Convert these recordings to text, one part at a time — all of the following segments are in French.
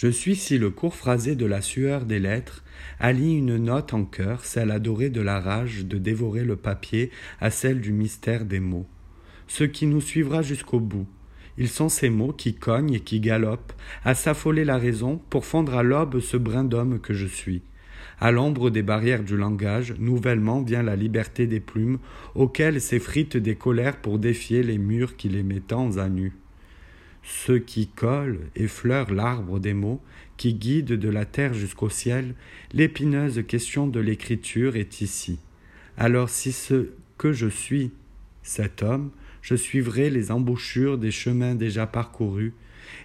Je suis si le court phrasé de la sueur des lettres allie une note en cœur, celle adorée de la rage de dévorer le papier à celle du mystère des mots. Ce qui nous suivra jusqu'au bout. Ils sont ces mots qui cognent et qui galopent, à s'affoler la raison pour fondre à l'aube ce brin d'homme que je suis. À l'ombre des barrières du langage, nouvellement vient la liberté des plumes, auxquelles s'effritent des colères pour défier les murs qui les mettent à nu. Ceux qui collent, effleurent l'arbre des mots, qui guident de la terre jusqu'au ciel, l'épineuse question de l'écriture est ici. Alors si ce que je suis, cet homme, je suivrai les embouchures des chemins déjà parcourus,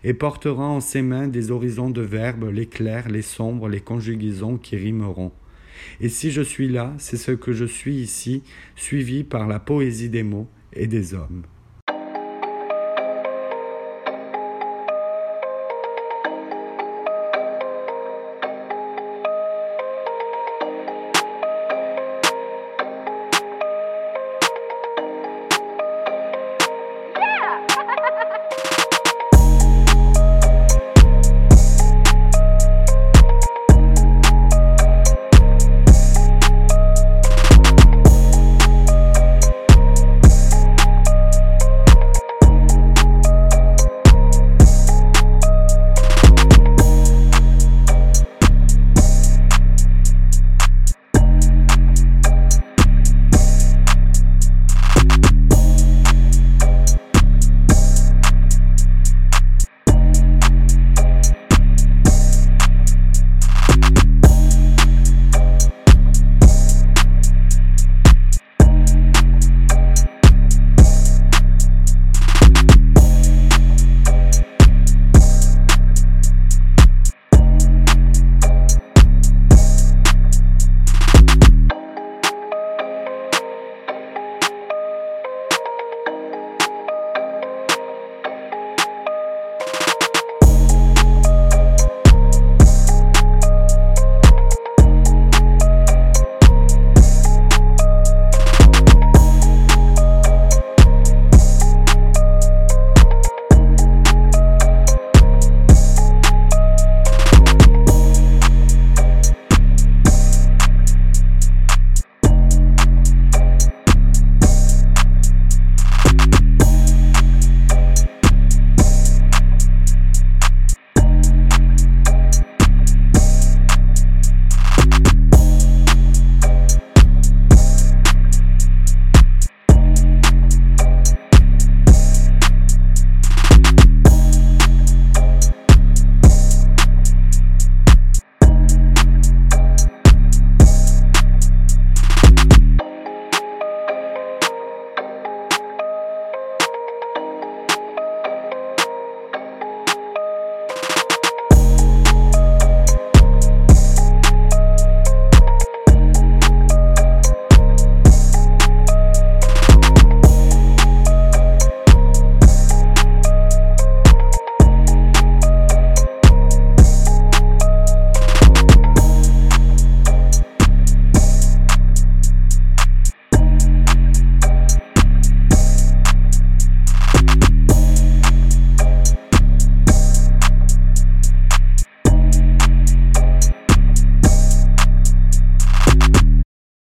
et portera en ses mains des horizons de verbes, les clairs, les sombres, les conjugaisons qui rimeront. Et si je suis là, c'est ce que je suis ici, suivi par la poésie des mots et des hommes.